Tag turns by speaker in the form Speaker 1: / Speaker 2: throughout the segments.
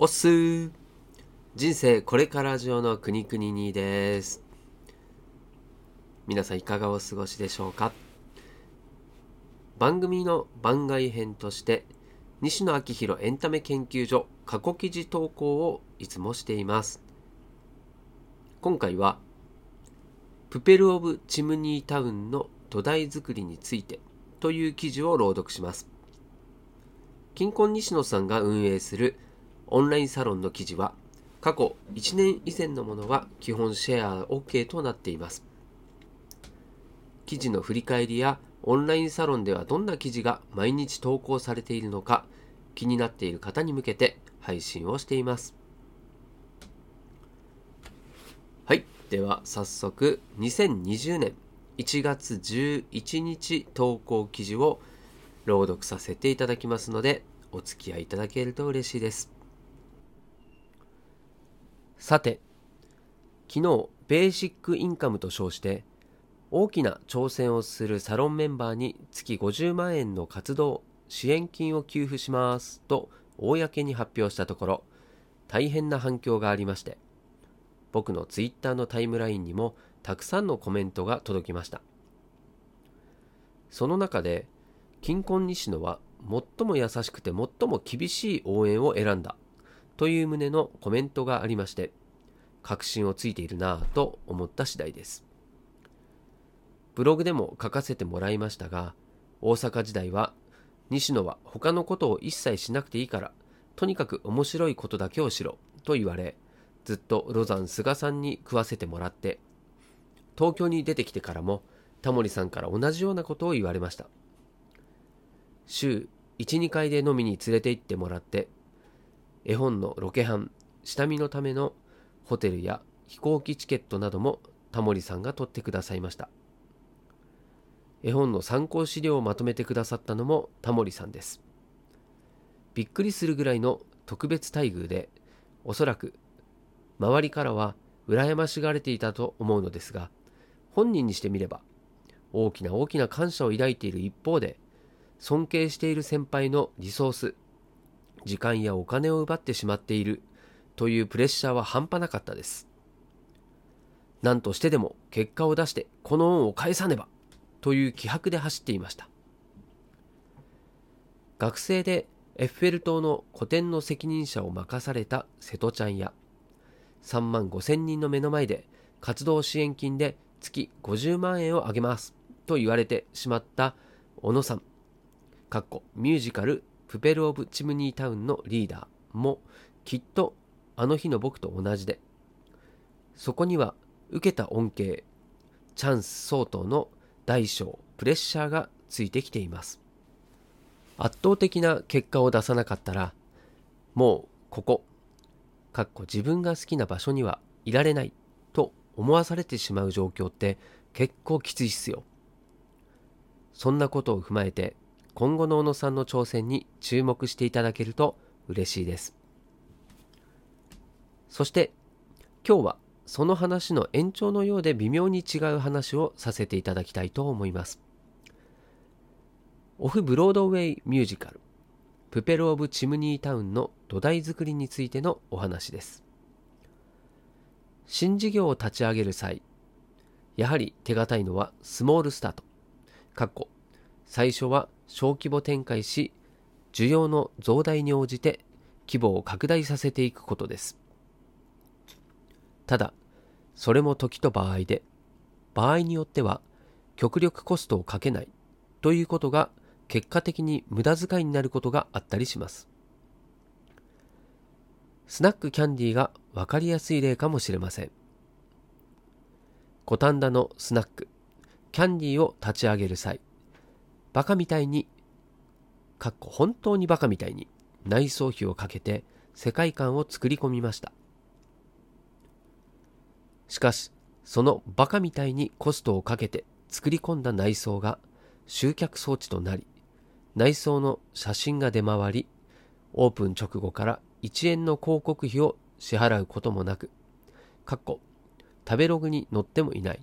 Speaker 1: おっすー。人生これから上の国々にです。皆さんいかがお過ごしでしょうか？番組の番外編として西野昭弘エンタメ研究所過去記事投稿をいつもしています。今回はプペル・オブ・チムニータウンの土台作りについてという記事を朗読します。金婚西野さんが運営するオンラインサロンの記事は過去1年以前のものは基本シェア OK となっています。記事の振り返りやオンラインサロンではどんな記事が毎日投稿されているのか気になっている方に向けて配信をしています。はい。では早速2020年1月11日投稿記事を朗読させていただきますのでお付き合いいただけると嬉しいです。さて、昨日ベーシックインカムと称して大きな挑戦をするサロンメンバーに月50万円の活動支援金を給付しますと公に発表したところ大変な反響がありまして僕のツイッターのタイムラインにもたくさんのコメントが届きました。その中で金婚西野は最も優しくて最も厳しい応援を選んだ。という旨のコメントがありまして確信をついているなぁと思った次第です。ブログでも書かせてもらいましたが大阪時代は西野は他のことを一切しなくていいからとにかく面白いことだけをしろと言われずっとロザン菅さんに食わせてもらって東京に出てきてからもタモリさんから同じようなことを言われました。週12回で飲みに連れて行ってもらって絵本のロケハン下見のためのホテルや飛行機チケットなどもタモリさんが取ってくださいました。絵本の参考資料をまとめてくださったのもタモリさんです。びっくりするぐらいの特別待遇でおそらく周りからは羨ましがれていたと思うのですが本人にしてみれば大きな大きな感謝を抱いている一方で尊敬している先輩のリソース、時間やお金を奪ってしまっているというプレッシャーは半端なかったです。何としてでも結果を出してこの恩を返さねばという気迫で走っていました。学生でエッフェル塔の個展の責任者を任された瀬戸ちゃんや3万5千人の目の前で活動支援金で月50万円をあげますと言われてしまった小野さんかっこミュージカルプペル・オブ・チムニータウンのリーダーもきっとあの日の僕と同じで。そこには受けた恩恵チャンス相当の大小プレッシャーがついてきています。圧倒的な結果を出さなかったらもうここかっこ自分が好きな場所にはいられないと思わされてしまう状況って結構きついっすよ。そんなことを踏まえて今後の小野さんの挑戦に注目していただけると嬉しいです。そして今日はその話の延長のようで微妙に違う話をさせていただきたいと思います。オフブロードウェイミュージカルプペル・オブ・チムニータウンの土台作りについてのお話です。新事業を立ち上げる際、やはり手堅いのはスモールスタート。最初は小規模展開し、需要の増大に応じて規模を拡大させていくことです。ただ、それも時と場合で、場合によっては極力コストをかけないということが結果的に無駄遣いになることがあったりします。スナックキャンディーが分かりやすい例かもしれません。五反田のスナック、キャンディーを立ち上げる際、バカみたいに、かっこ本当にバカみたいに内装費をかけて世界観を作り込みました。しかし、そのバカみたいにコストをかけて作り込んだ内装が集客装置となり、内装の写真が出回り、オープン直後から1円の広告費を支払うこともなく、かっこ食べログに載ってもいない。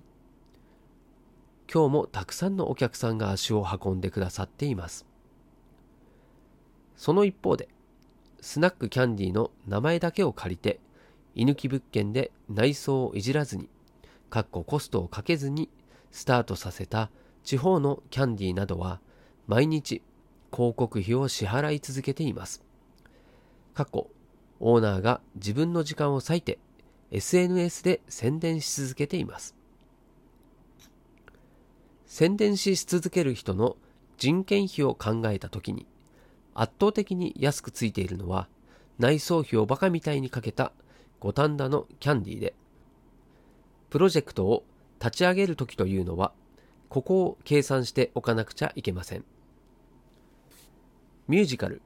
Speaker 1: 今日もたくさんのお客さんが足を運んでくださっています。その一方で、スナックキャンディーの名前だけを借りて居抜き物件で内装をいじらずにかっこコストをかけずにスタートさせた地方のキャンディーなどは毎日広告費を支払い続けています。過去、オーナーが自分の時間を割いて SNS で宣伝し続けています。宣伝し続ける人の人件費を考えたときに圧倒的に安くついているのは内装費をバカみたいにかけた五反田のキャンディーでプロジェクトを立ち上げるときというのはここを計算しておかなくちゃいけません。ミュージカル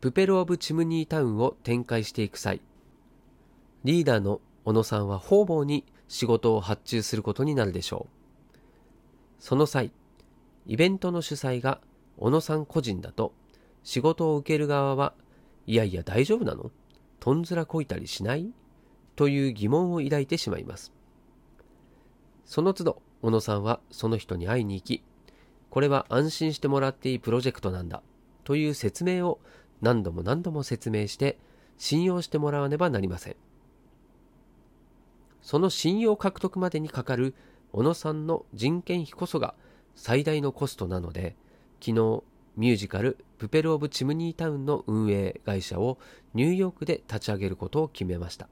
Speaker 1: プペル・オブ・チムニータウンを展開していく際リーダーの小野さんは方々に仕事を発注することになるでしょう。その際イベントの主催が小野さん個人だと仕事を受ける側はいやいや大丈夫なの？とんずらこいたりしない？という疑問を抱いてしまいます。その都度小野さんはその人に会いに行きこれは安心してもらっていいプロジェクトなんだという説明を何度も何度も説明して信用してもらわねばなりません。その信用獲得までにかかる小野さんの人件費こそが最大のコストなので昨日ミュージカル「プペル・オブ・チムニータウン」の運営会社をニューヨークで立ち上げることを決めました。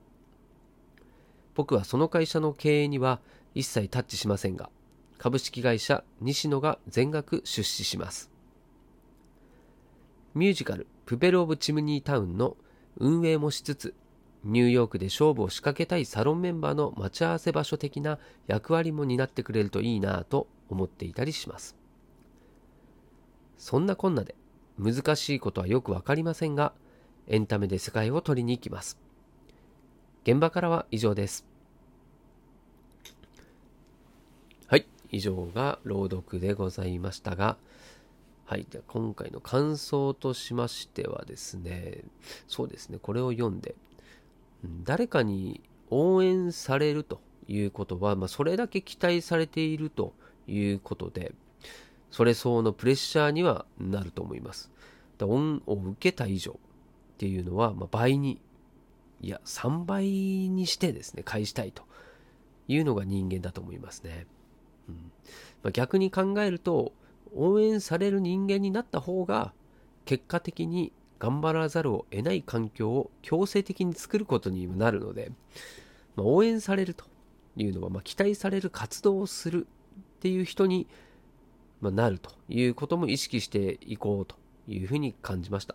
Speaker 1: 僕はその会社の経営には一切タッチしませんが株式会社西野が全額出資します。ミュージカル「プペル・オブ・チムニータウン」の運営もしつつニューヨークで勝負を仕掛けたいサロンメンバーの待ち合わせ場所的な役割も担ってくれるといいなぁと思っていたりします。そんなこんなで難しいことはよくわかりませんが、エンタメで世界を取りに行きます。現場からは以上です。はい、以上が朗読でございましたが、はい、じゃ今回の感想としましてはですね、そうですね、これを読んで、誰かに応援されるということは、まあ、それだけ期待されているということで、それ相応のプレッシャーにはなると思います。恩を受けた以上っていうのは、まあ、倍に、いや、3倍にしてですね、返したいというのが人間だと思いますね。うんまあ、逆に考えると、応援される人間になった方が、結果的に頑張らざるを得ない環境を強制的に作ることにもなるので、まあ、応援されるというのは、まあ、期待される活動をするっていう人に、まあ、なるということも意識していこうというふうに感じました。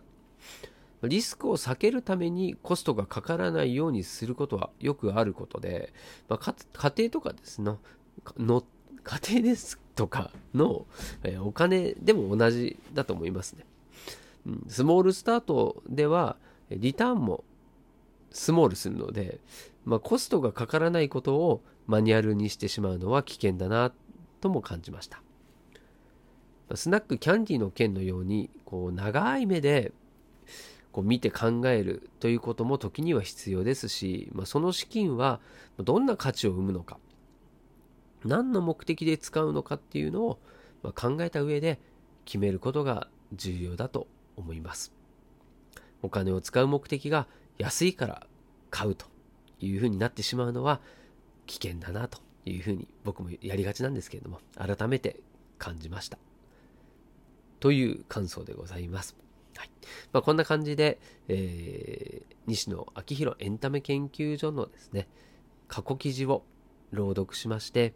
Speaker 1: リスクを避けるためにコストがかからないようにすることはよくあることで、まあ、家庭とかですね、の家庭ですとかの、えお金でも同じだと思いますね。スモールスタートではリターンもスモールするので、まあ、コストがかからないことをマニュアルにしてしまうのは危険だなとも感じました。スナックキャンディーの件のようにこう長い目でこう見て考えるということも時には必要ですし、まあ、その資金はどんな価値を生むのか何の目的で使うのかっていうのを考えた上で決めることが重要だと思います。お金を使う目的が安いから買うというふうになってしまうのは危険だなというふうに僕もやりがちなんですけれども改めて感じました。という感想でございます。はいまあ、こんな感じで、えー、西野昭弘エンタメ研究所のですね過去記事を朗読しまして、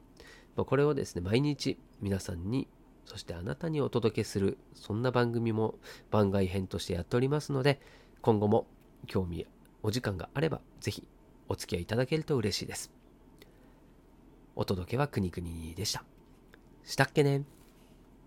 Speaker 1: まあ、これをですね毎日皆さんにそしてあなたにお届けする、そんな番組も番外編としてやっておりますので、今後も興味、お時間があれば、ぜひお付き合いいただけると嬉しいです。お届けはくにくにでした。したっけね